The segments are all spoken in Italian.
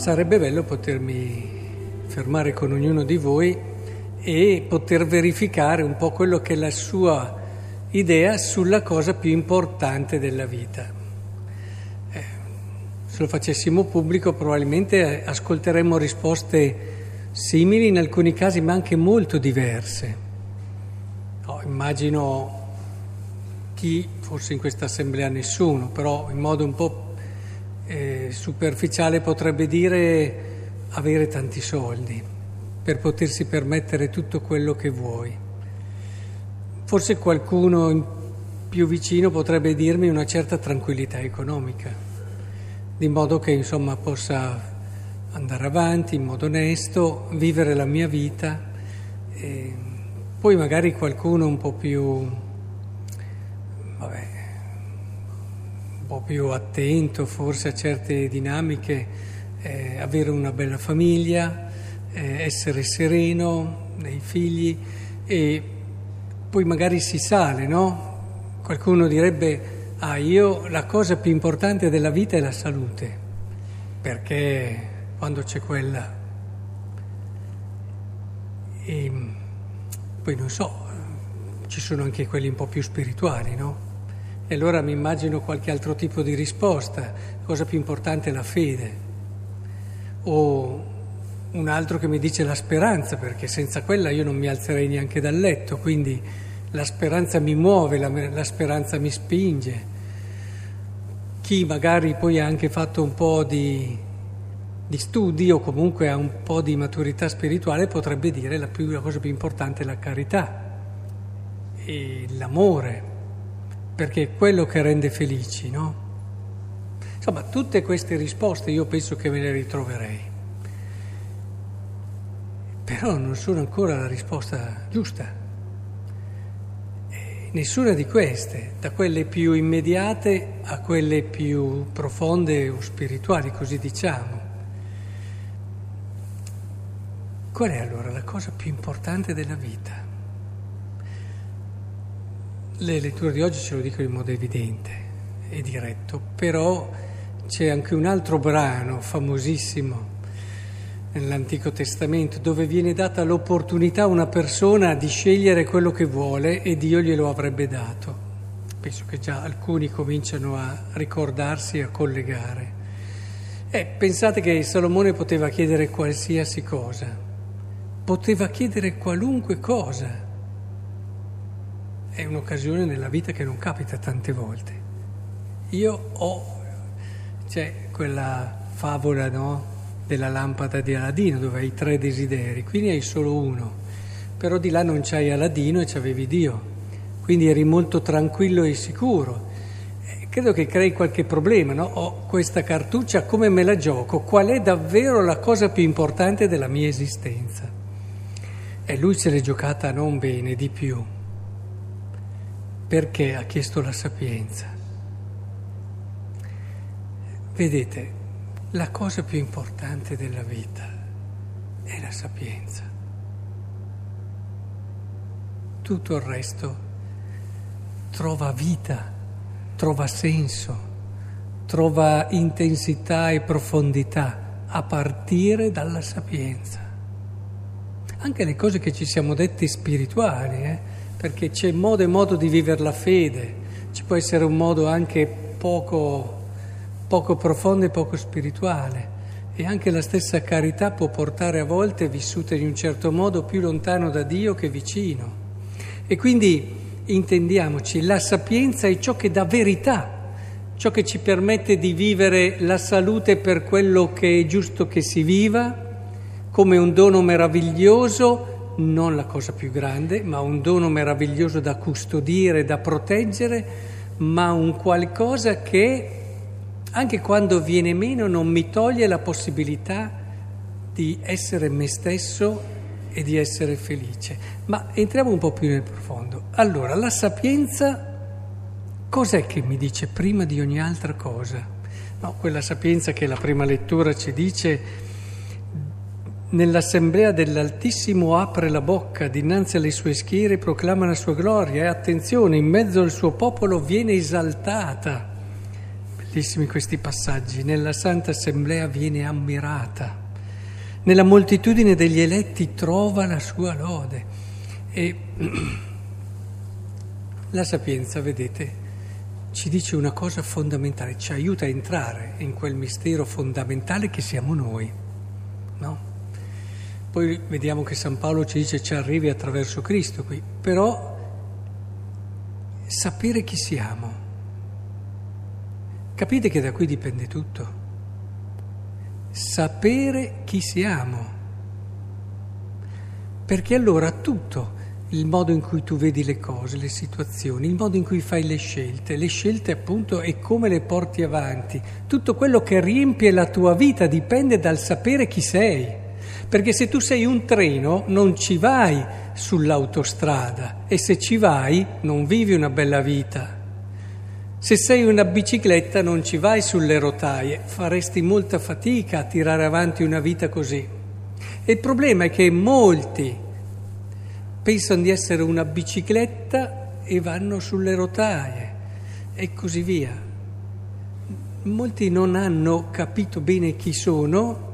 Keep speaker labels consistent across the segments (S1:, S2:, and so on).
S1: sarebbe bello potermi fermare con ognuno di voi e poter verificare un po' quello che è la sua idea sulla cosa più importante della vita. Eh, se lo facessimo pubblico probabilmente ascolteremmo risposte simili in alcuni casi ma anche molto diverse. Oh, immagino chi, forse in questa assemblea nessuno, però in modo un po' eh, superficiale potrebbe dire avere tanti soldi per potersi permettere tutto quello che vuoi. Forse qualcuno più vicino potrebbe dirmi una certa tranquillità economica, di modo che insomma possa andare avanti in modo onesto, vivere la mia vita. E poi magari qualcuno un po' più, vabbè, po' più attento forse a certe dinamiche eh, avere una bella famiglia, eh, essere sereno nei figli e poi magari si sale, no? Qualcuno direbbe, ah io la cosa più importante della vita è la salute, perché quando c'è quella... E poi non so, ci sono anche quelli un po' più spirituali, no? E allora mi immagino qualche altro tipo di risposta, cosa più importante è la fede. O un altro che mi dice la speranza, perché senza quella io non mi alzerei neanche dal letto, quindi la speranza mi muove, la, la speranza mi spinge. Chi magari poi ha anche fatto un po' di, di studi o comunque ha un po' di maturità spirituale potrebbe dire la, più, la cosa più importante è la carità e l'amore, perché è quello che rende felici, no? Insomma, tutte queste risposte io penso che me le ritroverei. Però non sono ancora la risposta giusta. Nessuna di queste, da quelle più immediate a quelle più profonde o spirituali, così diciamo. Qual è allora la cosa più importante della vita? Le letture di oggi ce lo dicono in modo evidente e diretto, però c'è anche un altro brano famosissimo nell'Antico Testamento dove viene data l'opportunità a una persona di scegliere quello che vuole e Dio glielo avrebbe dato. Penso che già alcuni cominciano a ricordarsi e a collegare. Eh, pensate che Salomone poteva chiedere qualsiasi cosa, poteva chiedere qualunque cosa. È un'occasione nella vita che non capita tante volte. Io ho c'è quella favola no, della lampada di Aladino dove hai tre desideri, qui ne hai solo uno, però di là non c'hai Aladino e c'avevi Dio, quindi eri molto tranquillo e sicuro. Eh, credo che crei qualche problema, no? Ho questa cartuccia, come me la gioco? Qual è davvero la cosa più importante della mia esistenza? E lui se l'è giocata non bene, di più. Perché ha chiesto la sapienza? Vedete, la cosa più importante della vita è la sapienza. Tutto il resto trova vita, trova senso, trova intensità e profondità a partire dalla sapienza. Anche le cose che ci siamo detti spirituali, eh? Perché c'è modo e modo di vivere la fede, ci può essere un modo anche poco poco profondo e poco spirituale. E anche la stessa carità può portare a volte, vissute in un certo modo, più lontano da Dio che vicino. E quindi intendiamoci, la sapienza è ciò che dà verità, ciò che ci permette di vivere la salute per quello che è giusto che si viva, come un dono meraviglioso, non la cosa più grande, ma un dono meraviglioso da custodire, da proteggere, ma un qualcosa che anche quando viene meno non mi toglie la possibilità di essere me stesso e di essere felice. Ma entriamo un po' più nel profondo. Allora, la sapienza cos'è che mi dice prima di ogni altra cosa? No, quella sapienza che la prima lettura ci dice nell'assemblea dell'Altissimo apre la bocca, dinanzi alle sue schiere proclama la sua gloria e attenzione, in mezzo al suo popolo viene esaltata bellissimi questi passaggi. Nella Santa Assemblea viene ammirata, nella moltitudine degli eletti trova la sua lode. E la sapienza, vedete, ci dice una cosa fondamentale, ci aiuta a entrare in quel mistero fondamentale che siamo noi. No? Poi vediamo che San Paolo ci dice ci arrivi attraverso Cristo qui, però sapere chi siamo. Capite che da qui dipende tutto. Sapere chi siamo. Perché allora tutto, il modo in cui tu vedi le cose, le situazioni, il modo in cui fai le scelte, le scelte appunto e come le porti avanti, tutto quello che riempie la tua vita dipende dal sapere chi sei. Perché se tu sei un treno non ci vai sull'autostrada e se ci vai non vivi una bella vita. Se sei una bicicletta non ci vai sulle rotaie, faresti molta fatica a tirare avanti una vita così. E il problema è che molti pensano di essere una bicicletta e vanno sulle rotaie e così via. Molti non hanno capito bene chi sono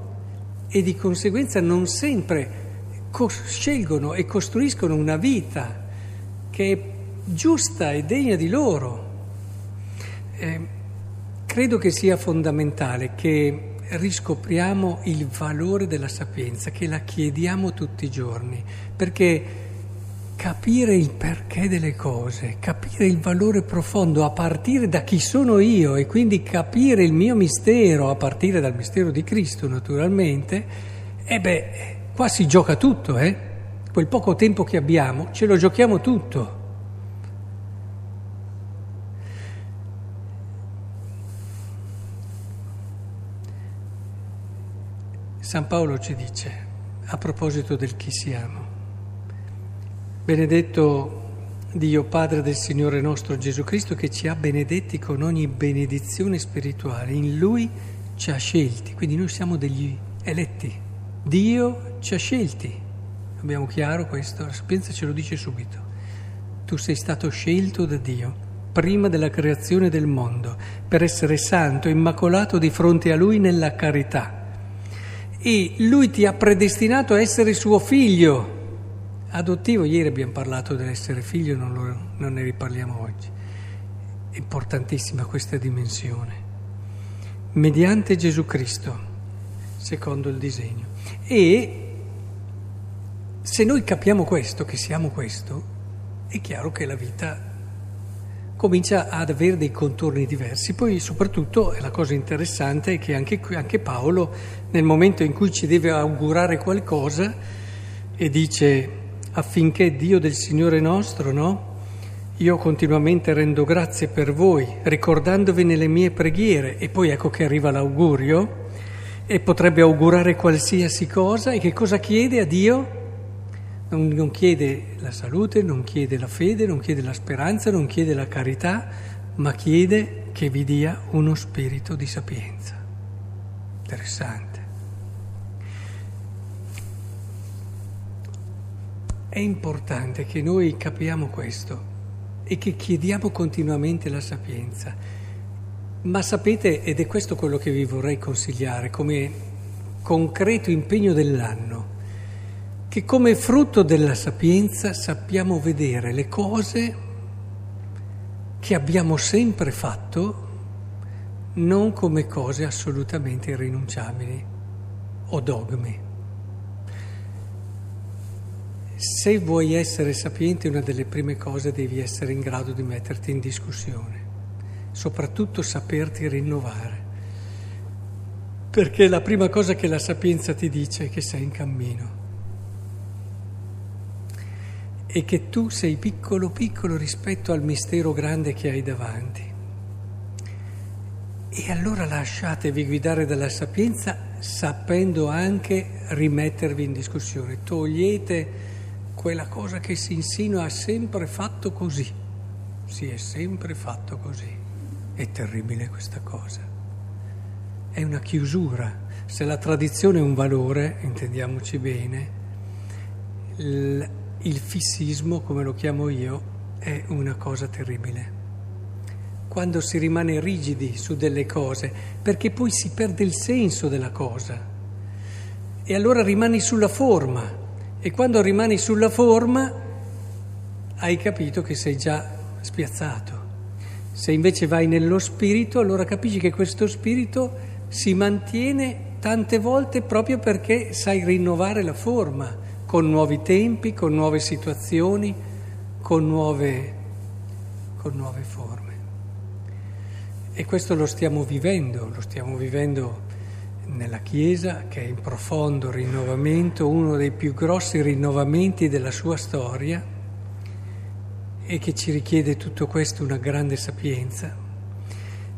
S1: e di conseguenza non sempre scelgono e costruiscono una vita che è giusta e degna di loro. Eh, credo che sia fondamentale che riscopriamo il valore della sapienza, che la chiediamo tutti i giorni, perché capire il perché delle cose, capire il valore profondo a partire da chi sono io e quindi capire il mio mistero a partire dal mistero di Cristo naturalmente, e beh, qua si gioca tutto, eh? Quel poco tempo che abbiamo ce lo giochiamo tutto. San Paolo ci dice, a proposito del chi siamo, Benedetto Dio Padre del Signore nostro Gesù Cristo che ci ha benedetti con ogni benedizione spirituale. In Lui ci ha scelti, quindi noi siamo degli eletti. Dio ci ha scelti. Abbiamo chiaro questo? La sapienza ce lo dice subito. Tu sei stato scelto da Dio prima della creazione del mondo per essere santo, immacolato di fronte a Lui nella carità. E Lui ti ha predestinato a essere suo figlio Adottivo, ieri abbiamo parlato dell'essere figlio, non, lo, non ne riparliamo oggi. È importantissima questa dimensione. Mediante Gesù Cristo, secondo il disegno. E se noi capiamo questo, che siamo questo, è chiaro che la vita comincia ad avere dei contorni diversi. Poi soprattutto la cosa interessante è che anche, anche Paolo, nel momento in cui ci deve augurare qualcosa, e dice affinché Dio del Signore nostro, no? Io continuamente rendo grazie per voi, ricordandovi nelle mie preghiere, e poi ecco che arriva l'augurio, e potrebbe augurare qualsiasi cosa, e che cosa chiede a Dio? Non, non chiede la salute, non chiede la fede, non chiede la speranza, non chiede la carità, ma chiede che vi dia uno spirito di sapienza. Interessante. È importante che noi capiamo questo e che chiediamo continuamente la sapienza. Ma sapete, ed è questo quello che vi vorrei consigliare come concreto impegno dell'anno, che come frutto della sapienza sappiamo vedere le cose che abbiamo sempre fatto non come cose assolutamente irrinunciabili o dogmi. Se vuoi essere sapiente, una delle prime cose devi essere in grado di metterti in discussione, soprattutto saperti rinnovare. Perché la prima cosa che la sapienza ti dice è che sei in cammino e che tu sei piccolo piccolo rispetto al mistero grande che hai davanti. E allora lasciatevi guidare dalla sapienza sapendo anche rimettervi in discussione. Togliete quella cosa che si insinua ha sempre fatto così, si è sempre fatto così. È terribile questa cosa. È una chiusura. Se la tradizione è un valore, intendiamoci bene, il, il fissismo, come lo chiamo io, è una cosa terribile. quando si rimane rigidi su delle cose, perché poi si perde il senso della cosa. E allora rimani sulla forma e quando rimani sulla forma hai capito che sei già spiazzato. Se invece vai nello spirito, allora capisci che questo spirito si mantiene tante volte proprio perché sai rinnovare la forma con nuovi tempi, con nuove situazioni, con nuove, con nuove forme. E questo lo stiamo vivendo, lo stiamo vivendo nella Chiesa che è in profondo rinnovamento, uno dei più grossi rinnovamenti della sua storia e che ci richiede tutto questo una grande sapienza.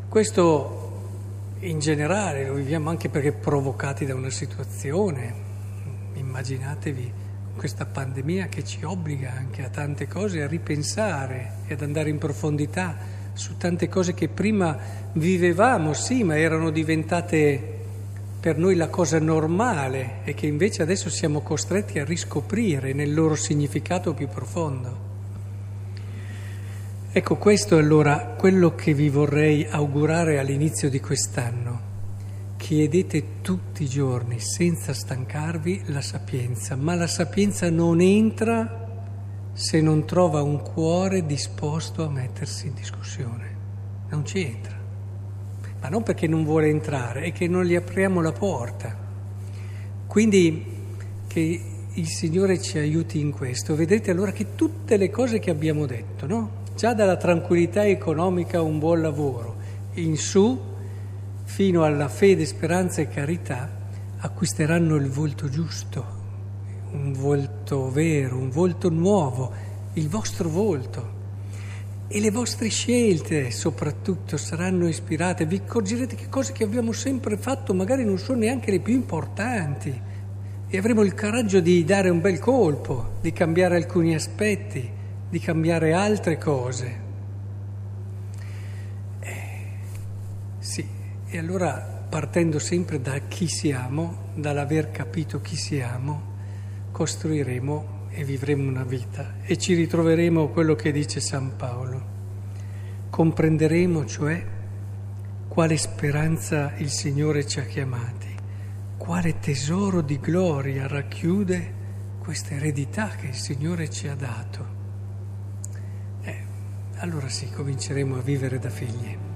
S1: Questo in generale lo viviamo anche perché provocati da una situazione, immaginatevi questa pandemia che ci obbliga anche a tante cose, a ripensare e ad andare in profondità su tante cose che prima vivevamo, sì, ma erano diventate per noi la cosa normale e che invece adesso siamo costretti a riscoprire nel loro significato più profondo. Ecco, questo è allora quello che vi vorrei augurare all'inizio di quest'anno. Chiedete tutti i giorni, senza stancarvi, la sapienza, ma la sapienza non entra se non trova un cuore disposto a mettersi in discussione. Non ci entra. Ma non perché non vuole entrare, è che non gli apriamo la porta. Quindi che il Signore ci aiuti in questo. Vedrete allora che tutte le cose che abbiamo detto, no? Già dalla tranquillità economica un buon lavoro, in su, fino alla fede, speranza e carità, acquisteranno il volto giusto un volto vero, un volto nuovo, il vostro volto. E le vostre scelte soprattutto saranno ispirate, vi accorgerete che cose che abbiamo sempre fatto magari non sono neanche le più importanti. E avremo il coraggio di dare un bel colpo, di cambiare alcuni aspetti, di cambiare altre cose. Eh, sì, e allora partendo sempre da chi siamo, dall'aver capito chi siamo, costruiremo e vivremo una vita e ci ritroveremo quello che dice San Paolo. Comprenderemo cioè quale speranza il Signore ci ha chiamati, quale tesoro di gloria racchiude questa eredità che il Signore ci ha dato. Eh, allora sì, cominceremo a vivere da figli.